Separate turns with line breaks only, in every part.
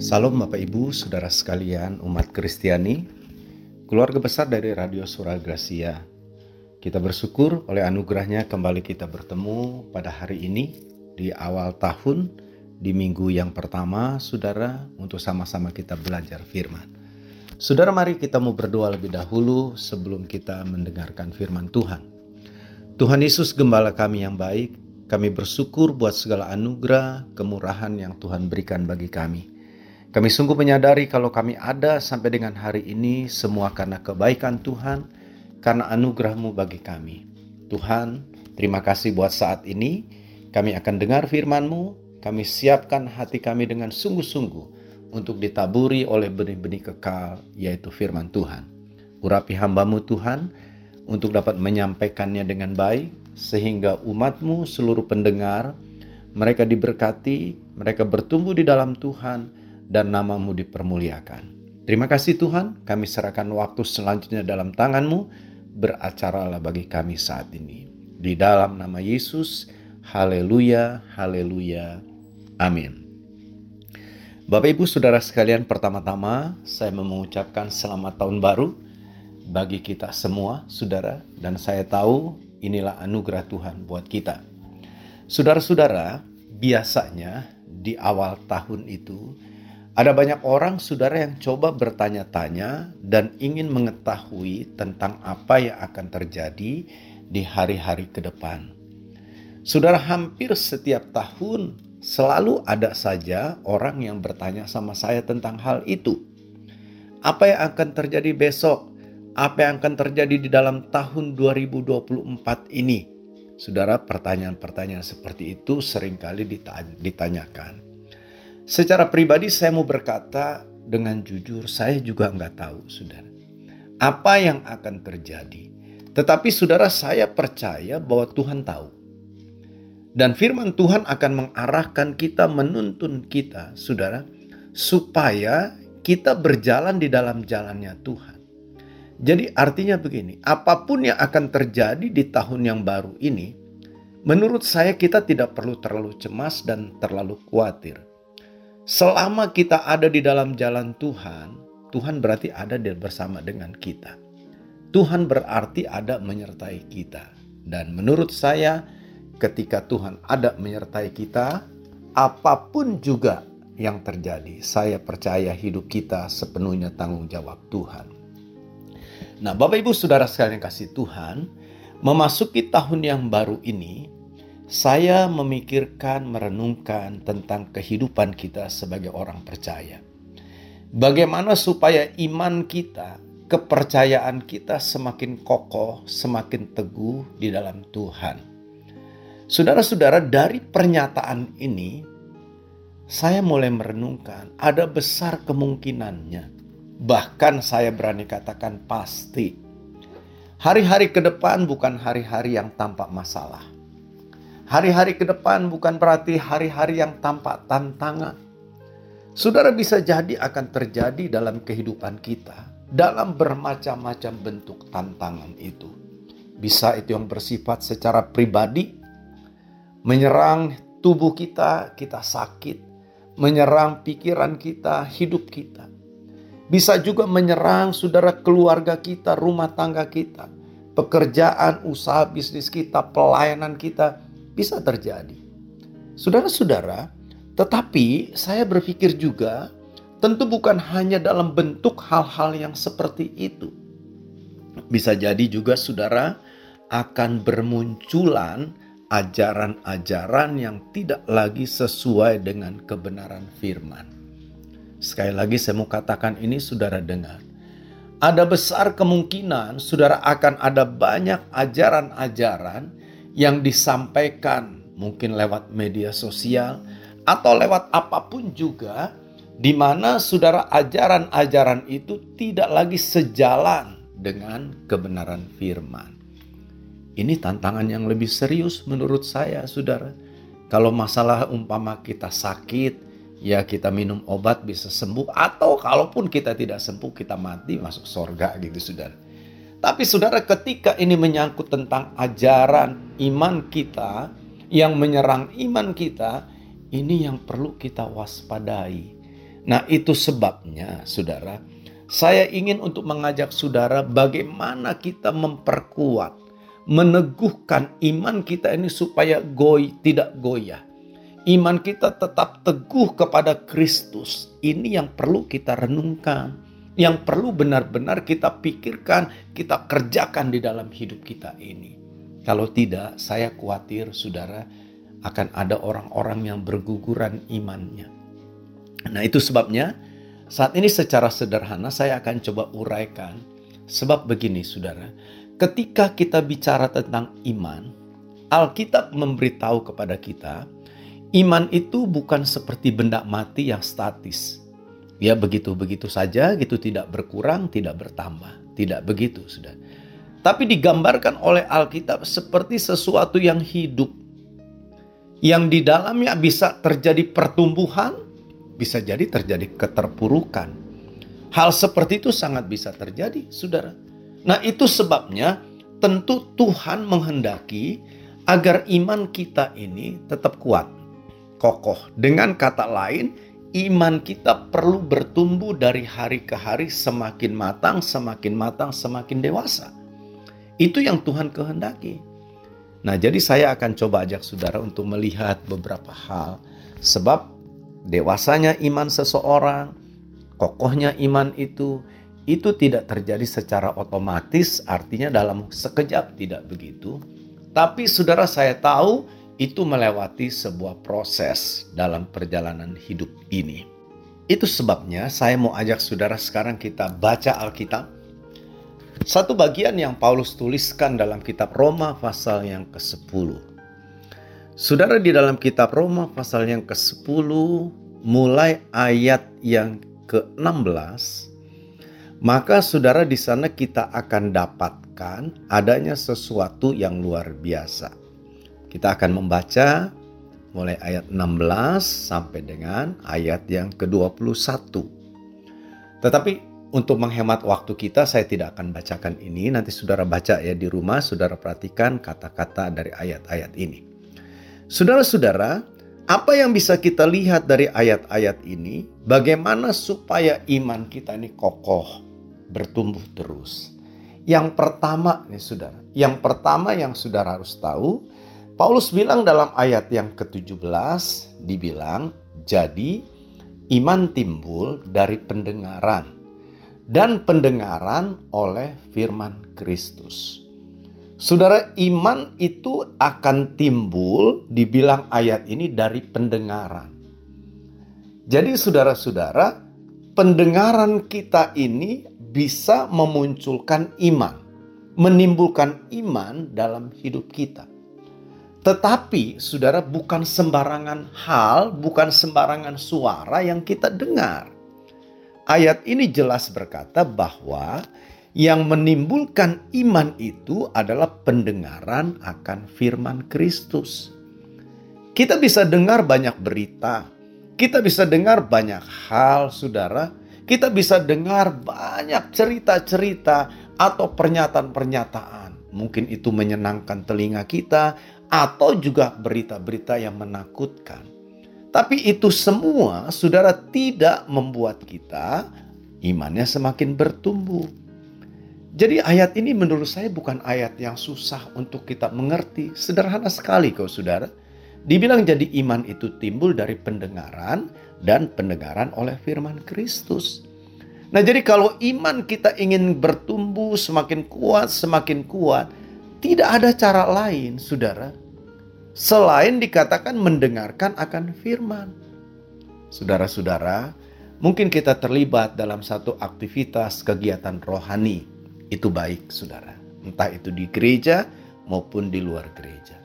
Salam Bapak Ibu, Saudara sekalian, umat Kristiani, keluarga besar dari Radio Suragrasia. Kita bersyukur oleh anugerahnya kembali kita bertemu pada hari ini di awal tahun di minggu yang pertama, Saudara, untuk sama-sama kita belajar firman. Saudara, mari kita mau berdoa lebih dahulu sebelum kita mendengarkan firman Tuhan. Tuhan Yesus gembala kami yang baik, kami bersyukur buat segala anugerah, kemurahan yang Tuhan berikan bagi kami. Kami sungguh menyadari kalau kami ada sampai dengan hari ini semua karena kebaikan Tuhan, karena anugerahmu bagi kami. Tuhan, terima kasih buat saat ini. Kami akan dengar firman-Mu, kami siapkan hati kami dengan sungguh-sungguh untuk ditaburi oleh benih-benih kekal, yaitu firman Tuhan. Urapi hambamu Tuhan, untuk dapat menyampaikannya dengan baik, sehingga umatmu seluruh pendengar, mereka diberkati, mereka bertumbuh di dalam Tuhan, dan namamu dipermuliakan. Terima kasih Tuhan, kami serahkan waktu selanjutnya dalam tanganmu, beracaralah bagi kami saat ini. Di dalam nama Yesus, haleluya, haleluya, amin. Bapak ibu saudara sekalian pertama-tama saya mengucapkan selamat tahun baru bagi kita semua saudara dan saya tahu inilah anugerah Tuhan buat kita. Saudara-saudara, biasanya di awal tahun itu ada banyak orang, saudara, yang coba bertanya-tanya dan ingin mengetahui tentang apa yang akan terjadi di hari-hari ke depan. Saudara, hampir setiap tahun selalu ada saja orang yang bertanya sama saya tentang hal itu. Apa yang akan terjadi besok? Apa yang akan terjadi di dalam tahun 2024 ini? Saudara, pertanyaan-pertanyaan seperti itu sering kali ditanyakan. Secara pribadi saya mau berkata dengan jujur, saya juga nggak tahu, saudara. Apa yang akan terjadi. Tetapi saudara saya percaya bahwa Tuhan tahu. Dan firman Tuhan akan mengarahkan kita, menuntun kita, saudara, supaya kita berjalan di dalam jalannya Tuhan. Jadi artinya begini, apa pun yang akan terjadi di tahun yang baru ini, menurut saya kita tidak perlu terlalu cemas dan terlalu khawatir. Selama kita ada di dalam jalan Tuhan, Tuhan berarti ada bersama dengan kita. Tuhan berarti ada menyertai kita. Dan menurut saya, ketika Tuhan ada menyertai kita, apa pun juga yang terjadi, saya percaya hidup kita sepenuhnya tanggung jawab Tuhan. Nah, Bapak Ibu Saudara sekalian kasih Tuhan, memasuki tahun yang baru ini, saya memikirkan, merenungkan tentang kehidupan kita sebagai orang percaya. Bagaimana supaya iman kita, kepercayaan kita semakin kokoh, semakin teguh di dalam Tuhan. Saudara-saudara, dari pernyataan ini, saya mulai merenungkan ada besar kemungkinannya. Bahkan saya berani katakan pasti. Hari-hari ke depan bukan hari-hari yang tampak masalah Hari-hari ke depan bukan berarti hari-hari yang tanpa tantangan. Saudara bisa jadi akan terjadi dalam kehidupan kita dalam bermacam-macam bentuk tantangan itu. Bisa itu yang bersifat secara pribadi, menyerang tubuh kita, kita sakit, menyerang pikiran kita, hidup kita. Bisa juga menyerang saudara keluarga kita, rumah tangga kita, pekerjaan, usaha bisnis kita, pelayanan kita, bisa terjadi. Saudara-saudara, tetapi saya berpikir juga tentu bukan hanya dalam bentuk hal-hal yang seperti itu. Bisa jadi juga saudara akan bermunculan ajaran-ajaran yang tidak lagi sesuai dengan kebenaran firman. Sekali lagi saya mau katakan ini saudara dengar. Ada besar kemungkinan saudara akan ada banyak ajaran-ajaran yang disampaikan mungkin lewat media sosial atau lewat apa pun juga di mana saudara ajaran-ajaran itu tidak lagi sejalan dengan kebenaran firman. Ini tantangan yang lebih serius menurut saya, saudara. Kalau masalah umpama kita sakit, ya kita minum obat bisa sembuh. Atau kalaupun kita tidak sembuh, kita mati masuk sorga gitu, saudara. Tapi saudara ketika ini menyangkut tentang ajaran iman kita yang menyerang iman kita, ini yang perlu kita waspadai. Nah, itu sebabnya, saudara, saya ingin untuk mengajak saudara bagaimana kita memperkuat, meneguhkan iman kita ini supaya goy tidak goyah. Iman kita tetap teguh kepada Kristus. Ini yang perlu kita renungkan, yang perlu benar-benar kita pikirkan, kita kerjakan di dalam hidup kita ini. Kalau tidak, saya khawatir saudara akan ada orang-orang yang berguguran imannya. Nah, itu sebabnya saat ini secara sederhana saya akan coba uraikan. Sebab begini saudara, ketika kita bicara tentang iman, Alkitab memberitahu kepada kita, iman itu bukan seperti benda mati yang statis. Ya begitu-begitu saja, gitu tidak berkurang, tidak bertambah. Tidak begitu, sudah. Tapi digambarkan oleh Alkitab seperti sesuatu yang hidup. Yang di dalamnya bisa terjadi pertumbuhan, bisa jadi terjadi keterpurukan. Hal seperti itu sangat bisa terjadi, saudara. Nah, itu sebabnya tentu Tuhan menghendaki agar iman kita ini tetap kuat, kokoh. Dengan kata lain, iman kita perlu bertumbuh dari hari ke hari semakin matang, semakin matang, semakin dewasa. Itu yang Tuhan kehendaki. Nah, jadi saya akan coba ajak saudara untuk melihat beberapa hal. Sebab dewasanya iman seseorang, kokohnya iman itu, itu tidak terjadi secara otomatis, artinya dalam sekejap tidak begitu. Tapi saudara saya tahu itu melewati sebuah proses dalam perjalanan hidup ini. Itu sebabnya saya mau ajak saudara sekarang kita baca Alkitab. Satu bagian yang Paulus tuliskan dalam kitab Roma pasal yang ke-10. Saudara di dalam kitab Roma pasal yang ke-10 mulai ayat yang ke-16 maka saudara di sana kita akan dapatkan adanya sesuatu yang luar biasa. Kita akan membaca mulai ayat 16 sampai dengan ayat yang ke-21. Tetapi untuk menghemat waktu kita saya tidak akan bacakan ini. Nanti saudara baca ya di rumah, saudara perhatikan kata-kata dari ayat-ayat ini. Saudara-saudara, apa yang bisa kita lihat dari ayat-ayat ini? Bagaimana supaya iman kita ini kokoh, bertumbuh terus. Yang pertama nih saudara, yang pertama yang saudara harus tahu, Paulus bilang dalam ayat yang ke-17, dibilang, jadi iman timbul dari pendengaran, dan pendengaran oleh firman Kristus. Saudara, iman itu akan timbul dibilang ayat ini dari pendengaran. Jadi saudara-saudara, pendengaran kita ini bisa memunculkan iman, menimbulkan iman dalam hidup kita. Tetapi saudara bukan sembarangan hal, bukan sembarangan suara yang kita dengar. Ayat ini jelas berkata bahwa yang menimbulkan iman itu adalah pendengaran akan firman Kristus. Kita bisa dengar banyak berita, kita bisa dengar banyak hal, saudara. Kita bisa dengar banyak cerita-cerita atau pernyataan-pernyataan. Mungkin itu menyenangkan telinga kita, atau juga berita-berita yang menakutkan. Tapi itu semua, saudara, tidak membuat kita imannya semakin bertumbuh. Jadi ayat ini menurut saya bukan ayat yang susah untuk kita mengerti. Sederhana sekali kau saudara. Dibilang jadi iman itu timbul dari pendengaran dan pendengaran oleh firman Kristus. Nah jadi kalau iman kita ingin bertumbuh semakin kuat, semakin kuat. Tidak ada cara lain saudara. Selain dikatakan mendengarkan akan firman. Saudara-saudara, mungkin kita terlibat dalam satu aktivitas kegiatan rohani itu baik, saudara. Entah itu di gereja maupun di luar gereja.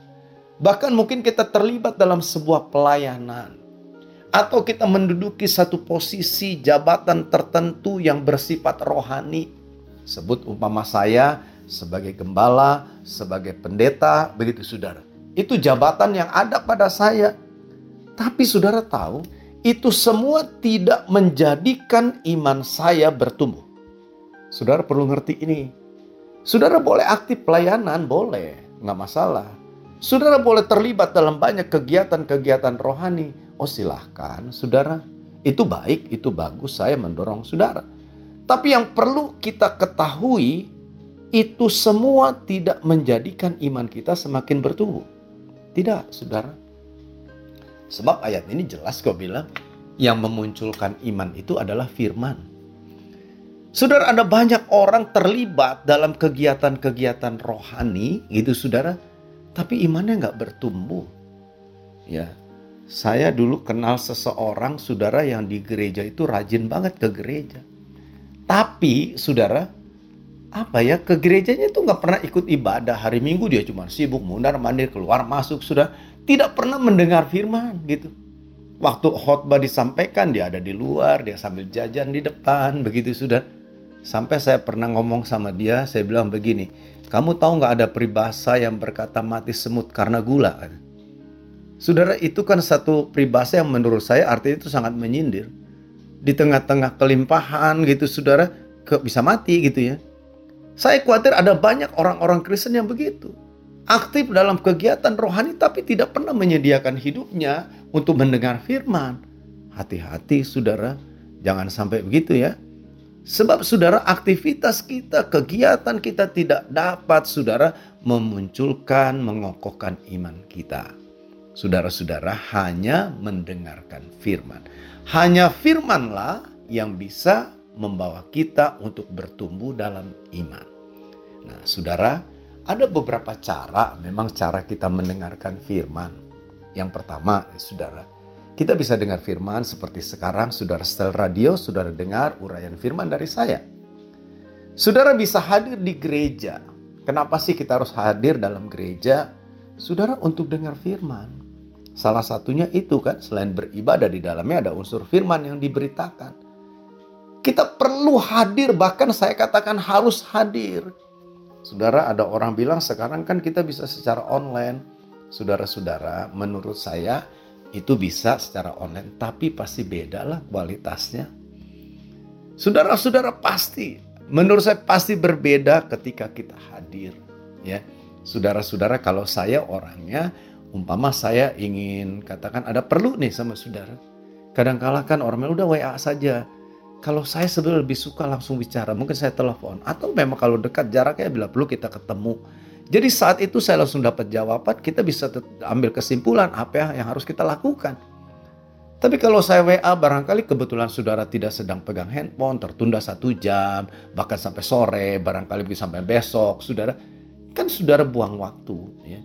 Bahkan mungkin kita terlibat dalam sebuah pelayanan. Atau kita menduduki satu posisi jabatan tertentu yang bersifat rohani. Sebut umpama saya sebagai gembala, sebagai pendeta, begitu saudara. Itu jabatan yang ada pada saya. Tapi saudara tahu, itu semua tidak menjadikan iman saya bertumbuh. Saudara perlu ngerti ini. Saudara boleh aktif pelayanan, boleh, nggak masalah. Saudara boleh terlibat dalam banyak kegiatan-kegiatan rohani. Oh silahkan, saudara. Itu baik, itu bagus, saya mendorong saudara. Tapi yang perlu kita ketahui, itu semua tidak menjadikan iman kita semakin bertumbuh. Tidak, saudara. Sebab ayat ini jelas kok bilang, yang memunculkan iman itu adalah firman. Saudara, ada banyak orang terlibat dalam kegiatan-kegiatan rohani, gitu saudara, tapi imannya nggak bertumbuh. Ya, saya dulu kenal seseorang saudara yang di gereja itu rajin banget ke gereja. Tapi saudara, apa ya ke gerejanya itu nggak pernah ikut ibadah. Hari minggu dia cuma sibuk mundar mandir keluar masuk sudah. Tidak pernah mendengar firman gitu. Waktu khotbah disampaikan dia ada di luar dia sambil jajan di depan begitu sudah. Sampai saya pernah ngomong sama dia saya bilang begini kamu tahu nggak ada peribahasa yang berkata mati semut karena gula? Saudara itu kan satu peribahasa yang menurut saya artinya itu sangat menyindir. Di tengah-tengah kelimpahan gitu saudara ke, bisa mati gitu ya. Saya khawatir ada banyak orang-orang Kristen yang begitu. Aktif dalam kegiatan rohani tapi tidak pernah menyediakan hidupnya untuk mendengar firman. Hati-hati saudara, jangan sampai begitu ya. Sebab saudara aktivitas kita, kegiatan kita tidak dapat saudara memunculkan, mengokohkan iman kita saudara-saudara hanya mendengarkan firman. Hanya firmanlah yang bisa membawa kita untuk bertumbuh dalam iman. Nah, saudara, ada beberapa cara, memang cara kita mendengarkan firman. Yang pertama, saudara, kita bisa dengar firman seperti sekarang, saudara setel radio, saudara dengar uraian firman dari saya. Saudara bisa hadir di gereja. Kenapa sih kita harus hadir dalam gereja? Saudara untuk dengar firman. Salah satunya itu kan selain beribadah di dalamnya ada unsur firman yang diberitakan. Kita perlu hadir bahkan saya katakan harus hadir. Saudara ada orang bilang sekarang kan kita bisa secara online. Saudara-saudara menurut saya itu bisa secara online tapi pasti beda lah kualitasnya. Saudara-saudara pasti menurut saya pasti berbeda ketika kita hadir ya. Saudara-saudara kalau saya orangnya Umpama saya ingin katakan ada perlu nih sama saudara. Kadang-kala kan orang udah WA saja. Kalau saya sebenarnya lebih suka langsung bicara, mungkin saya telepon. Atau memang kalau dekat jaraknya bila perlu kita ketemu. Jadi saat itu saya langsung dapat jawaban, kita bisa ambil kesimpulan apa yang harus kita lakukan. Tapi kalau saya WA barangkali kebetulan saudara tidak sedang pegang handphone, tertunda satu jam, bahkan sampai sore, barangkali bisa sampai besok, saudara, kan saudara buang waktu. Ya.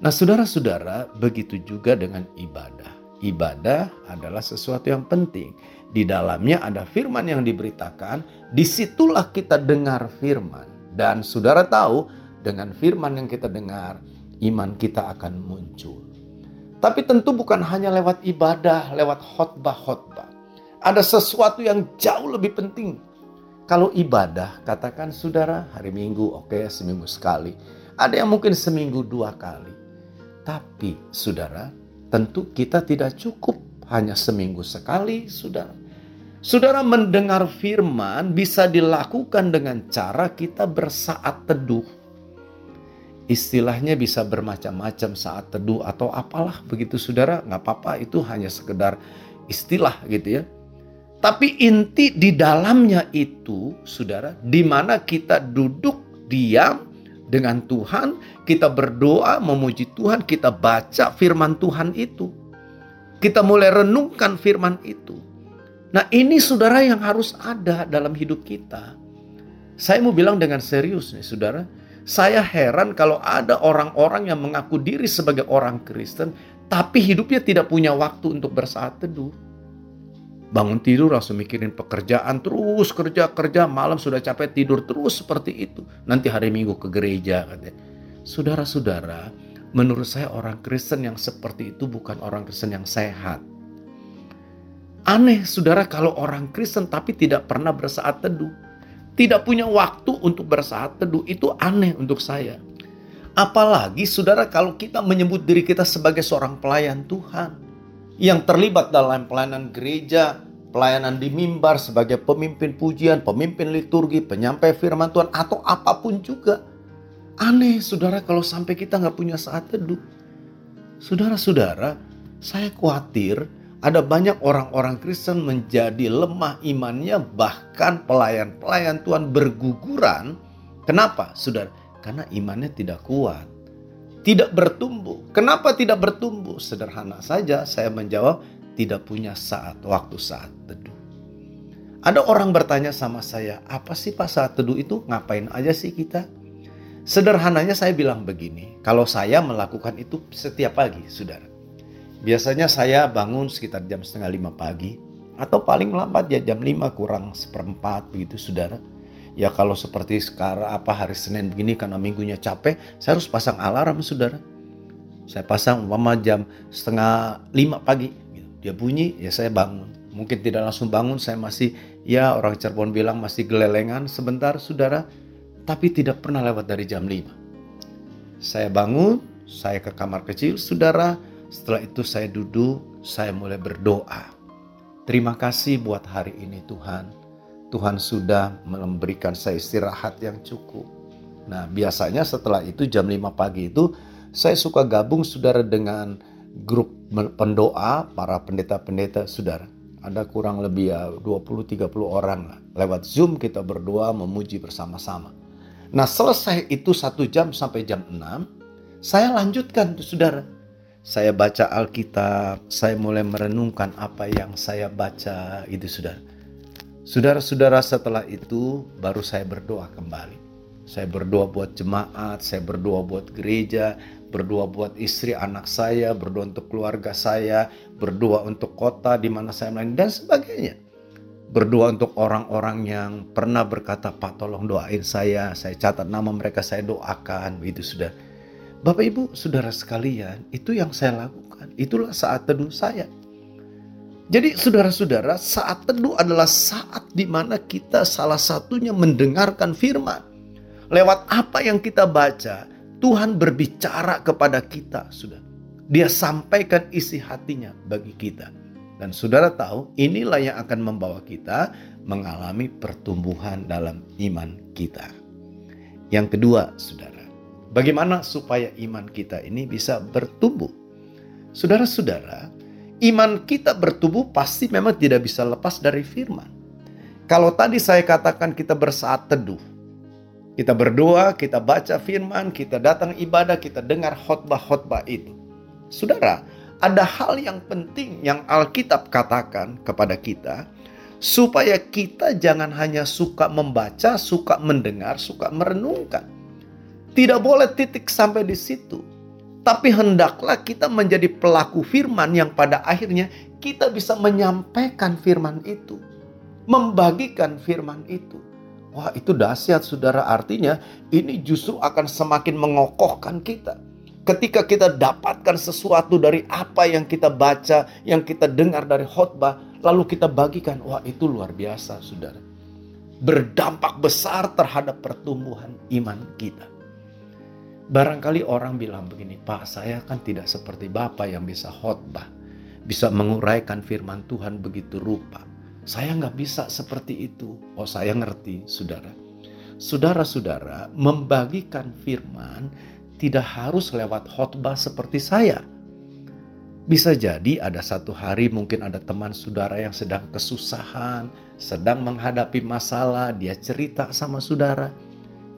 Nah, saudara-saudara, begitu juga dengan ibadah. Ibadah adalah sesuatu yang penting. Di dalamnya ada firman yang diberitakan, di situlah kita dengar firman. Dan saudara tahu, dengan firman yang kita dengar, iman kita akan muncul. Tapi tentu bukan hanya lewat ibadah, lewat khotbah-khotbah. Ada sesuatu yang jauh lebih penting. Kalau ibadah, katakan saudara, hari Minggu, oke, okay, seminggu sekali. Ada yang mungkin seminggu dua kali. Tapi saudara, tentu kita tidak cukup hanya seminggu sekali, saudara. Saudara mendengar firman bisa dilakukan dengan cara kita bersaat teduh. Istilahnya bisa bermacam-macam saat teduh atau apalah begitu saudara. Nggak apa-apa itu hanya sekedar istilah gitu ya. Tapi inti di dalamnya itu saudara, di mana kita duduk diam dengan Tuhan, kita berdoa, memuji Tuhan, kita baca firman Tuhan itu. Kita mulai renungkan firman itu. Nah, ini saudara yang harus ada dalam hidup kita. Saya mau bilang dengan serius nih, saudara. Saya heran kalau ada orang-orang yang mengaku diri sebagai orang Kristen, tapi hidupnya tidak punya waktu untuk bersaat teduh. Bangun tidur langsung mikirin pekerjaan terus kerja kerja malam sudah capek tidur terus seperti itu. Nanti hari Minggu ke gereja katanya. Saudara-saudara, menurut saya orang Kristen yang seperti itu bukan orang Kristen yang sehat. Aneh saudara kalau orang Kristen tapi tidak pernah bersaat teduh. Tidak punya waktu untuk bersaat teduh itu aneh untuk saya. Apalagi saudara kalau kita menyebut diri kita sebagai seorang pelayan Tuhan yang terlibat dalam pelayanan gereja, pelayanan di mimbar sebagai pemimpin pujian, pemimpin liturgi, penyampai firman Tuhan, atau apa pun juga. Aneh saudara kalau sampai kita nggak punya saat teduh. Saudara-saudara, saya khawatir Ada banyak orang-orang Kristen menjadi lemah imannya, bahkan pelayan-pelayan Tuhan berguguran. Kenapa, saudara? Karena imannya tidak kuat, tidak bertumbuh. Kenapa tidak bertumbuh? Sederhana saja, saya menjawab, tidak punya saat waktu saat teduh. Ada orang bertanya sama saya, apa sih pas saat teduh itu? Ngapain aja sih kita? Sederhananya saya bilang begini, kalau saya melakukan itu setiap pagi, saudara. Biasanya saya bangun sekitar jam setengah lima pagi atau paling lambat ya jam lima kurang seperempat begitu saudara. Ya kalau seperti sekarang apa hari Senin begini karena minggunya capek, saya harus pasang alarm saudara. Saya pasang umpama jam setengah lima pagi, gitu. dia bunyi ya saya bangun. Mungkin tidak langsung bangun, saya masih ya orang Cirebon bilang masih gelelengan sebentar saudara, tapi tidak pernah lewat dari jam lima. Saya bangun, saya ke kamar kecil saudara, setelah itu saya duduk, saya mulai berdoa. Terima kasih buat hari ini Tuhan. Tuhan sudah memberikan saya istirahat yang cukup. Nah biasanya setelah itu jam 5 pagi itu saya suka gabung saudara dengan grup pendoa para pendeta-pendeta saudara. Ada kurang lebih ya 20-30 orang lah. Lewat Zoom kita berdoa memuji bersama-sama. Nah selesai itu satu jam sampai jam 6. Saya lanjutkan tuh saudara saya baca Alkitab, saya mulai merenungkan apa yang saya baca, itu sudah. Saudara-saudara setelah itu baru saya berdoa kembali. Saya berdoa buat jemaat, saya berdoa buat gereja, berdoa buat istri anak saya, berdoa untuk keluarga saya, berdoa untuk kota di mana saya melayani dan sebagainya. Berdoa untuk orang-orang yang pernah berkata, Pak tolong doain saya, saya catat nama mereka, saya doakan, itu sudah Bapak Ibu, saudara sekalian, itu yang saya lakukan. Itulah saat teduh saya. Jadi saudara-saudara, saat teduh adalah saat di mana kita salah satunya mendengarkan firman. Lewat apa yang kita baca, Tuhan berbicara kepada kita, sudah. Dia sampaikan isi hatinya bagi kita. Dan saudara tahu, inilah yang akan membawa kita mengalami pertumbuhan dalam iman kita. Yang kedua, saudara, Bagaimana supaya iman kita ini bisa bertumbuh? Saudara-saudara, iman kita bertumbuh pasti memang tidak bisa lepas dari firman. Kalau tadi saya katakan kita bersaat teduh, kita berdoa, kita baca firman, kita datang ibadah, kita dengar khotbah-khotbah itu. Saudara, ada hal yang penting yang Alkitab katakan kepada kita supaya kita jangan hanya suka membaca, suka mendengar, suka merenungkan tidak boleh titik sampai di situ. Tapi hendaklah kita menjadi pelaku firman yang pada akhirnya kita bisa menyampaikan firman itu. Membagikan firman itu. Wah itu dahsyat saudara artinya ini justru akan semakin mengokohkan kita. Ketika kita dapatkan sesuatu dari apa yang kita baca, yang kita dengar dari khotbah, lalu kita bagikan, wah itu luar biasa saudara. Berdampak besar terhadap pertumbuhan iman kita. Barangkali orang bilang begini, Pak saya kan tidak seperti Bapak yang bisa khotbah. Bisa menguraikan firman Tuhan begitu rupa. Saya nggak bisa seperti itu. Oh saya ngerti saudara. Saudara-saudara membagikan firman tidak harus lewat khotbah seperti saya. Bisa jadi ada satu hari mungkin ada teman saudara yang sedang kesusahan, sedang menghadapi masalah, dia cerita sama saudara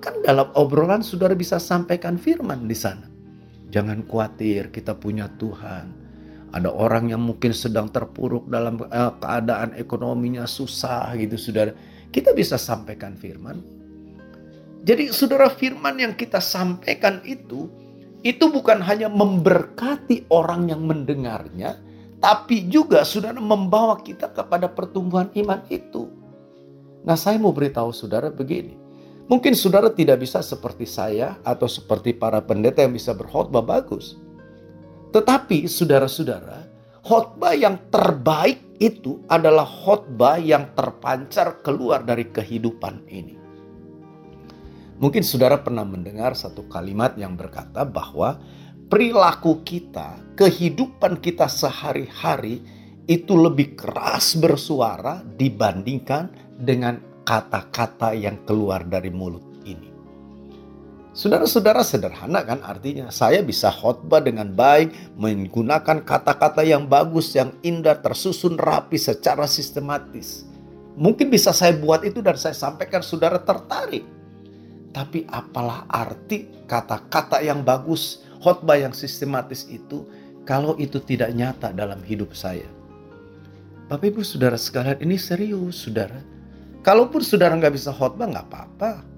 Kan dalam obrolan saudara bisa sampaikan firman di sana. Jangan khawatir, kita punya Tuhan. Ada orang yang mungkin sedang terpuruk dalam uh, keadaan ekonominya susah gitu saudara. Kita bisa sampaikan firman. Jadi saudara firman yang kita sampaikan itu, itu bukan hanya memberkati orang yang mendengarnya, tapi juga saudara membawa kita kepada pertumbuhan iman itu. Nah saya mau beritahu saudara begini. Mungkin saudara tidak bisa seperti saya atau seperti para pendeta yang bisa berkhotbah bagus. Tetapi saudara-saudara, khotbah yang terbaik itu adalah khotbah yang terpancar keluar dari kehidupan ini. Mungkin saudara pernah mendengar satu kalimat yang berkata bahwa perilaku kita, kehidupan kita sehari-hari itu lebih keras bersuara dibandingkan dengan kata-kata yang keluar dari mulut ini. Saudara-saudara sederhana kan artinya saya bisa khotbah dengan baik menggunakan kata-kata yang bagus, yang indah, tersusun rapi secara sistematis. Mungkin bisa saya buat itu dan saya sampaikan saudara tertarik. Tapi apalah arti kata-kata yang bagus, khotbah yang sistematis itu kalau itu tidak nyata dalam hidup saya. Bapak ibu saudara sekalian ini serius saudara. Kalaupun saudara nggak bisa khotbah nggak apa-apa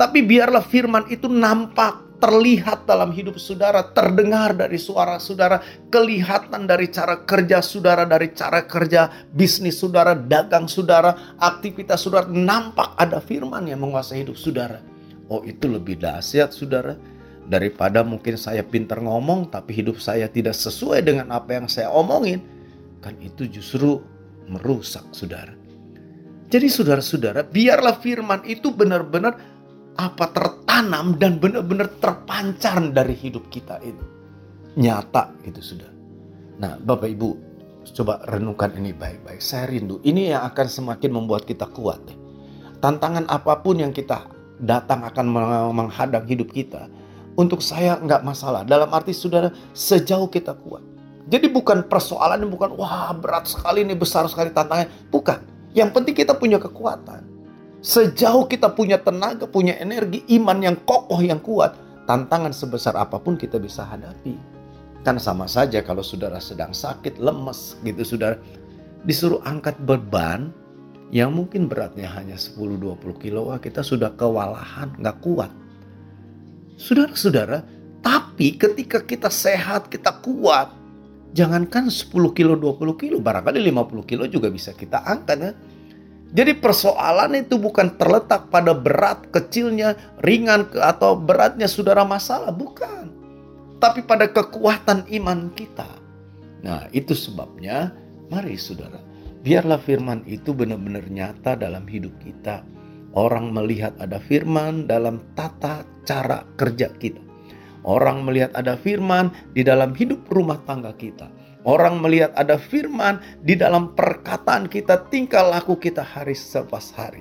tapi biarlah firman itu nampak, terlihat dalam hidup saudara, terdengar dari suara saudara, kelihatan dari cara kerja saudara, dari cara kerja bisnis saudara, dagang saudara, aktivitas saudara, nampak ada firman yang menguasai hidup saudara. Oh itu lebih dahsyat saudara daripada mungkin saya pintar ngomong tapi hidup saya tidak sesuai dengan apa yang saya omongin. Kan itu justru merusak saudara. Jadi saudara-saudara biarlah firman itu benar-benar apa tertanam dan benar-benar terpancar dari hidup kita itu. Nyata gitu sudah. Nah Bapak Ibu coba renungkan ini baik-baik. Saya rindu. Ini yang akan semakin membuat kita kuat. Tantangan apa pun yang kita datang akan menghadang hidup kita. Untuk saya nggak masalah. Dalam arti saudara sejauh kita kuat. Jadi bukan persoalan bukan wah berat sekali ini besar sekali tantangannya. Bukan. Yang penting kita punya kekuatan. Sejauh kita punya tenaga, punya energi, iman yang kokoh, yang kuat, tantangan sebesar apa pun kita bisa hadapi. Kan sama saja kalau saudara sedang sakit, lemes gitu saudara. Disuruh angkat beban yang mungkin beratnya hanya 10-20 kilo, wah kita sudah kewalahan, nggak kuat. Saudara-saudara, tapi ketika kita sehat, kita kuat, jangankan 10 kilo, 20 kilo, barangkali 50 kilo juga bisa kita angkat ya. Jadi persoalan itu bukan terletak pada berat kecilnya, ringan atau beratnya saudara masalah, bukan. Tapi pada kekuatan iman kita. Nah itu sebabnya mari saudara, biarlah firman itu benar-benar nyata dalam hidup kita. Orang melihat ada firman dalam tata cara kerja kita. Orang melihat ada firman di dalam hidup rumah tangga kita Orang melihat ada firman di dalam perkataan kita, tingkah laku kita hari selepas hari.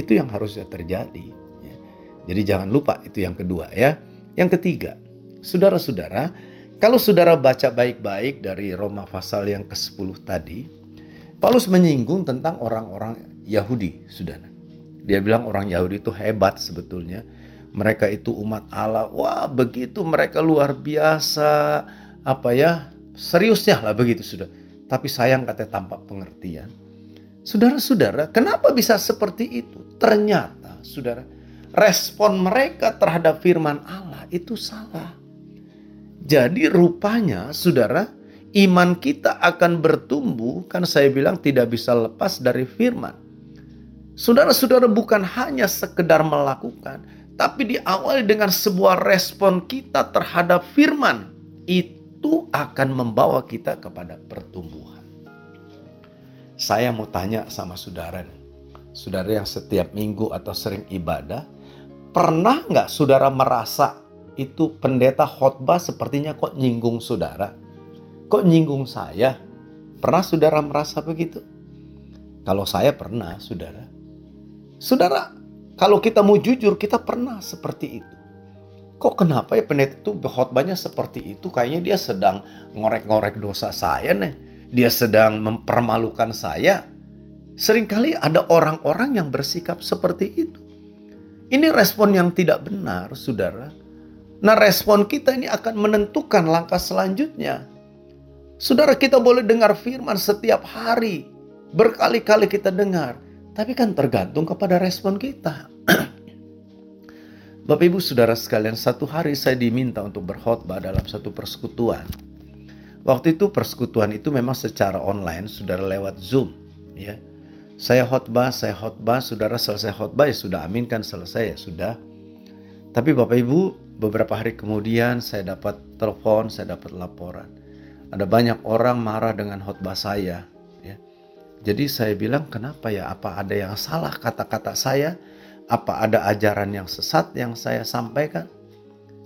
Itu yang harusnya terjadi. Ya. Jadi jangan lupa itu yang kedua ya. Yang ketiga, saudara-saudara, kalau saudara baca baik-baik dari Roma pasal yang ke-10 tadi, Paulus menyinggung tentang orang-orang Yahudi, saudara. Dia bilang orang Yahudi itu hebat sebetulnya. Mereka itu umat Allah. Wah, begitu mereka luar biasa. Apa ya? Seriusnya lah begitu sudah. Tapi sayang katanya tampak pengertian. Saudara-saudara, kenapa bisa seperti itu? Ternyata, saudara, respon mereka terhadap firman Allah itu salah. Jadi rupanya, saudara, iman kita akan bertumbuh kan saya bilang tidak bisa lepas dari firman. Saudara-saudara bukan hanya sekedar melakukan, tapi diawali dengan sebuah respon kita terhadap firman. Itu akan membawa kita kepada pertumbuhan. Saya mau tanya sama saudara nih. Saudara yang setiap minggu atau sering ibadah, pernah nggak saudara merasa itu pendeta khotbah sepertinya kok nyinggung saudara? Kok nyinggung saya? Pernah saudara merasa begitu? Kalau saya pernah, saudara. Saudara, kalau kita mau jujur, kita pernah seperti itu kok kenapa ya pendeta itu khotbahnya seperti itu? Kayaknya dia sedang ngorek-ngorek dosa saya nih. Dia sedang mempermalukan saya. Seringkali ada orang-orang yang bersikap seperti itu. Ini respon yang tidak benar, saudara. Nah respon kita ini akan menentukan langkah selanjutnya. Saudara kita boleh dengar firman setiap hari. Berkali-kali kita dengar. Tapi kan tergantung kepada respon kita. Bapak Ibu Saudara sekalian, satu hari saya diminta untuk berkhotbah dalam satu persekutuan. Waktu itu persekutuan itu memang secara online, saudara lewat Zoom, ya. Saya khotbah, saya khotbah, saudara selesai khotbah ya sudah aminkan selesai ya sudah. Tapi Bapak Ibu, beberapa hari kemudian saya dapat telepon, saya dapat laporan. Ada banyak orang marah dengan khotbah saya, ya. Jadi saya bilang, kenapa ya? Apa ada yang salah kata-kata saya? Apa ada ajaran yang sesat yang saya sampaikan?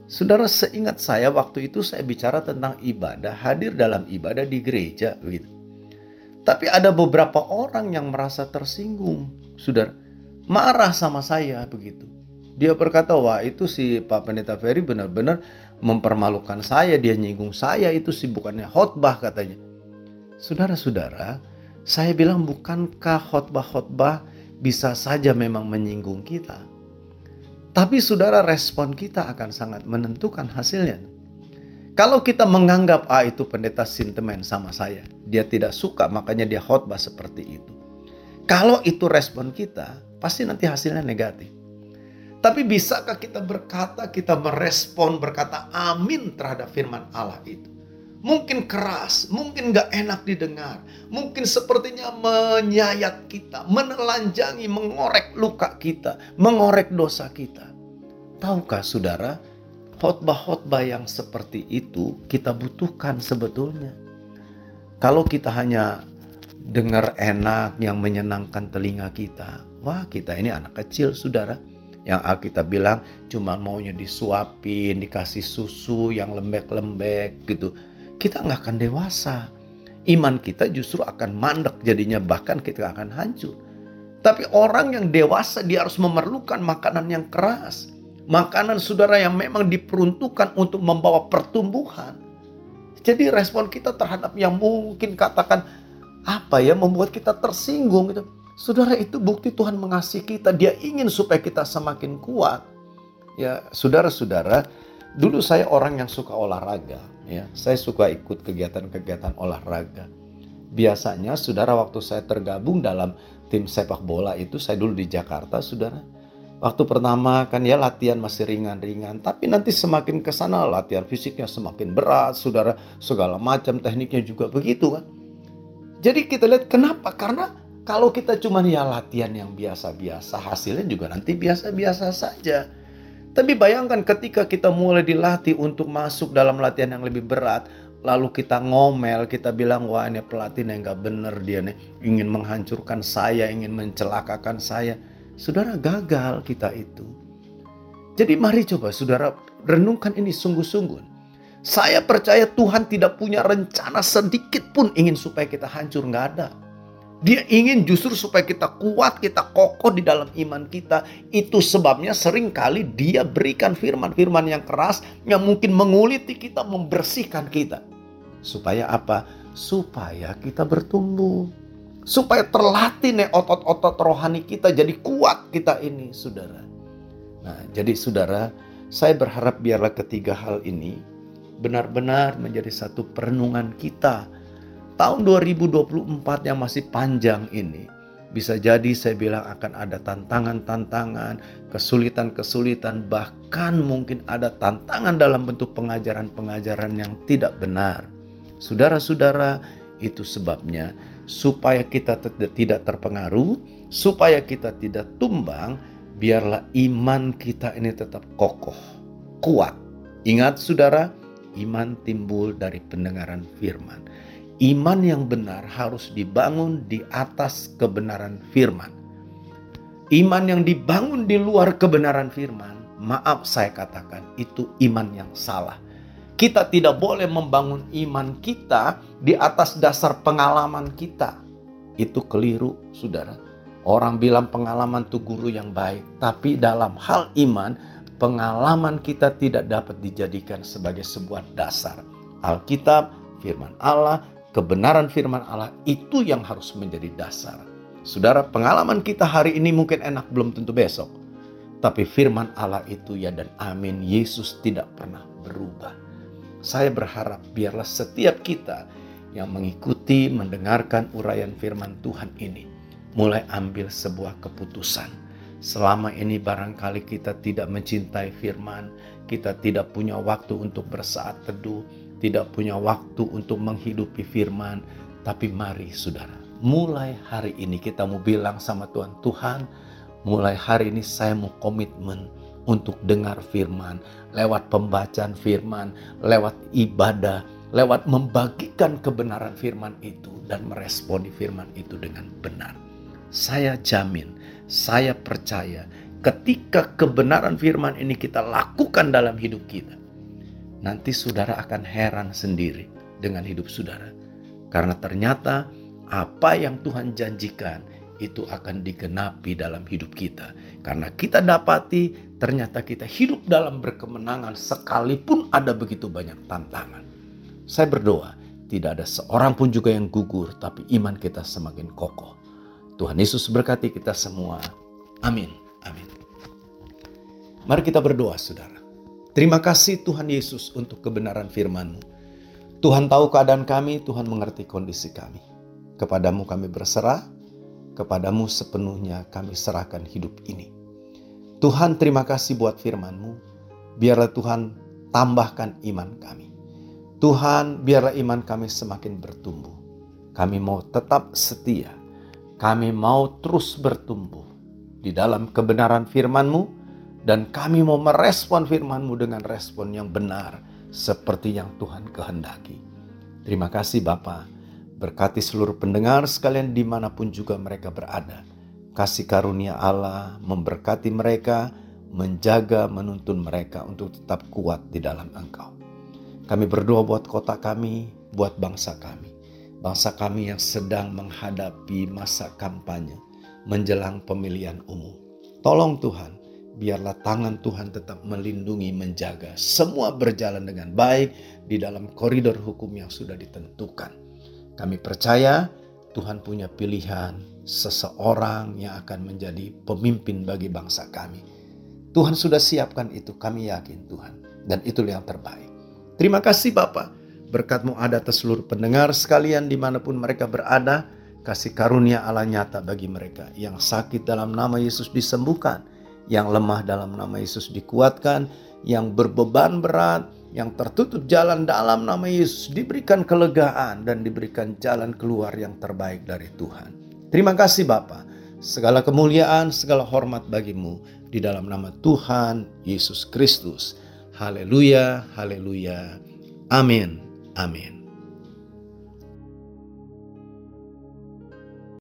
Saudara, seingat saya waktu itu saya bicara tentang ibadah, hadir dalam ibadah di gereja gitu. Tapi ada beberapa orang yang merasa tersinggung, Saudara, marah sama saya begitu. Dia berkata, wah itu si Pak Pendeta Ferry benar-benar mempermalukan saya, dia nyinggung saya, itu sih bukannya khotbah katanya. Saudara-saudara, saya bilang bukankah khotbah-khotbah bisa saja memang menyinggung kita. Tapi saudara respon kita akan sangat menentukan hasilnya. Kalau kita menganggap ah itu pendeta sentimen sama saya, dia tidak suka makanya dia khotbah seperti itu. Kalau itu respon kita, pasti nanti hasilnya negatif. Tapi bisakah kita berkata, kita merespon berkata amin terhadap firman Allah itu? Mungkin keras, mungkin gak enak didengar. Mungkin sepertinya menyayat kita, menelanjangi, mengorek luka kita, mengorek dosa kita. Tahukah saudara, khotbah-khotbah yang seperti itu kita butuhkan sebetulnya. Kalau kita hanya dengar enak yang menyenangkan telinga kita, wah kita ini anak kecil saudara yang Alkitab bilang cuma maunya disuapin, dikasih susu yang lembek-lembek gitu. Kita nggak akan dewasa. Iman kita justru akan mandek jadinya bahkan kita akan hancur. Tapi orang yang dewasa dia harus memerlukan makanan yang keras. Makanan saudara yang memang diperuntukkan untuk membawa pertumbuhan. Jadi respon kita terhadap yang mungkin katakan apa ya membuat kita tersinggung gitu Saudara itu bukti Tuhan mengasihi kita. Dia ingin supaya kita semakin kuat. Ya, saudara-saudara, dulu saya orang yang suka olahraga, ya. Saya suka ikut kegiatan-kegiatan olahraga. Biasanya saudara waktu saya tergabung dalam tim sepak bola itu saya dulu di Jakarta, saudara. Waktu pertama kan ya latihan masih ringan-ringan, tapi nanti semakin ke sana latihan fisiknya semakin berat, saudara, segala macam tekniknya juga begitu kan. Jadi kita lihat kenapa? Karena kalau kita cuma ya latihan yang biasa-biasa, hasilnya juga nanti biasa-biasa saja. Tapi bayangkan ketika kita mulai dilatih untuk masuk dalam latihan yang lebih berat, lalu kita ngomel, kita bilang wah ini pelatih yang gak bener dia nih, ingin menghancurkan saya, ingin mencelakakan saya. Saudara gagal kita itu. Jadi mari coba saudara renungkan ini sungguh-sungguh. Saya percaya Tuhan tidak punya rencana sedikit pun ingin supaya kita hancur, nggak ada. Dia ingin justru supaya kita kuat, kita kokoh di dalam iman kita. Itu sebabnya sering kali dia berikan firman-firman yang keras yang mungkin menguliti kita, membersihkan kita. Supaya apa? Supaya kita bertumbuh. Supaya terlatih nih otot-otot rohani kita jadi kuat kita ini, saudara. Nah, jadi saudara, saya berharap biarlah ketiga hal ini benar-benar menjadi satu perenungan kita tahun 2024 yang masih panjang ini bisa jadi saya bilang akan ada tantangan-tantangan, kesulitan-kesulitan, bahkan mungkin ada tantangan dalam bentuk pengajaran-pengajaran yang tidak benar. Saudara-saudara, itu sebabnya supaya kita tidak terpengaruh, supaya kita tidak tumbang, biarlah iman kita ini tetap kokoh, kuat. Ingat saudara, iman timbul dari pendengaran firman. Iman yang benar harus dibangun di atas kebenaran firman. Iman yang dibangun di luar kebenaran firman, maaf saya katakan, itu iman yang salah. Kita tidak boleh membangun iman kita di atas dasar pengalaman kita. Itu keliru, saudara. Orang bilang pengalaman itu guru yang baik, tapi dalam hal iman, pengalaman kita tidak dapat dijadikan sebagai sebuah dasar. Alkitab, firman Allah, kebenaran firman Allah itu yang harus menjadi dasar. Saudara, pengalaman kita hari ini mungkin enak belum tentu besok. Tapi firman Allah itu ya dan amin, Yesus tidak pernah berubah. Saya berharap biarlah setiap kita yang mengikuti, mendengarkan uraian firman Tuhan ini, mulai ambil sebuah keputusan. Selama ini barangkali kita tidak mencintai firman, kita tidak punya waktu untuk bersaat teduh, tidak punya waktu untuk menghidupi firman. Tapi mari saudara, mulai hari ini kita mau bilang sama Tuhan, Tuhan mulai hari ini saya mau komitmen untuk dengar firman, lewat pembacaan firman, lewat ibadah, lewat membagikan kebenaran firman itu dan meresponi firman itu dengan benar. Saya jamin, saya percaya ketika kebenaran firman ini kita lakukan dalam hidup kita, nanti saudara akan heran sendiri dengan hidup saudara. Karena ternyata apa yang Tuhan janjikan itu akan digenapi dalam hidup kita. Karena kita dapati ternyata kita hidup dalam berkemenangan sekalipun ada begitu banyak tantangan. Saya berdoa, tidak ada seorang pun juga yang gugur, tapi iman kita semakin kokoh. Tuhan Yesus berkati kita semua. Amin. Amin. Mari kita berdoa, saudara. Terima kasih Tuhan Yesus untuk kebenaran firman-Mu. Tuhan tahu keadaan kami, Tuhan mengerti kondisi kami. Kepadamu kami berserah, kepadamu sepenuhnya kami serahkan hidup ini. Tuhan terima kasih buat firman-Mu. Biarlah Tuhan tambahkan iman kami. Tuhan biarlah iman kami semakin bertumbuh. Kami mau tetap setia. Kami mau terus bertumbuh di dalam kebenaran firman-Mu dan kami mau merespon firman-Mu dengan respon yang benar seperti yang Tuhan kehendaki. Terima kasih Bapak. Berkati seluruh pendengar sekalian di mana pun juga mereka berada kasih karunia Allah memberkati mereka, menjaga, menuntun mereka untuk tetap kuat di dalam Engkau. Kami berdoa buat kota kami, buat bangsa kami. Bangsa kami yang sedang menghadapi masa kampanye menjelang pemilihan umum. Tolong Tuhan, biarlah tangan Tuhan tetap melindungi, menjaga. Semua berjalan dengan baik di dalam koridor hukum yang sudah ditentukan. Kami percaya Tuhan punya pilihan seseorang yang akan menjadi pemimpin bagi bangsa kami. Tuhan sudah siapkan itu, kami yakin Tuhan. Dan itulah yang terbaik. Terima kasih Bapak. Berkatmu ada atas seluruh pendengar sekalian di mana pun mereka berada. Kasih karunia Allah nyata bagi mereka. Yang sakit dalam nama Yesus disembuhkan. Yang lemah dalam nama Yesus dikuatkan. Yang berbeban berat, yang tertutup jalan dalam nama Yesus diberikan kelegaan dan diberikan jalan keluar yang terbaik dari Tuhan. Terima kasih Bapa. Segala kemuliaan, segala hormat bagimu di dalam nama Tuhan Yesus Kristus. Haleluya, haleluya. Amin. Amin.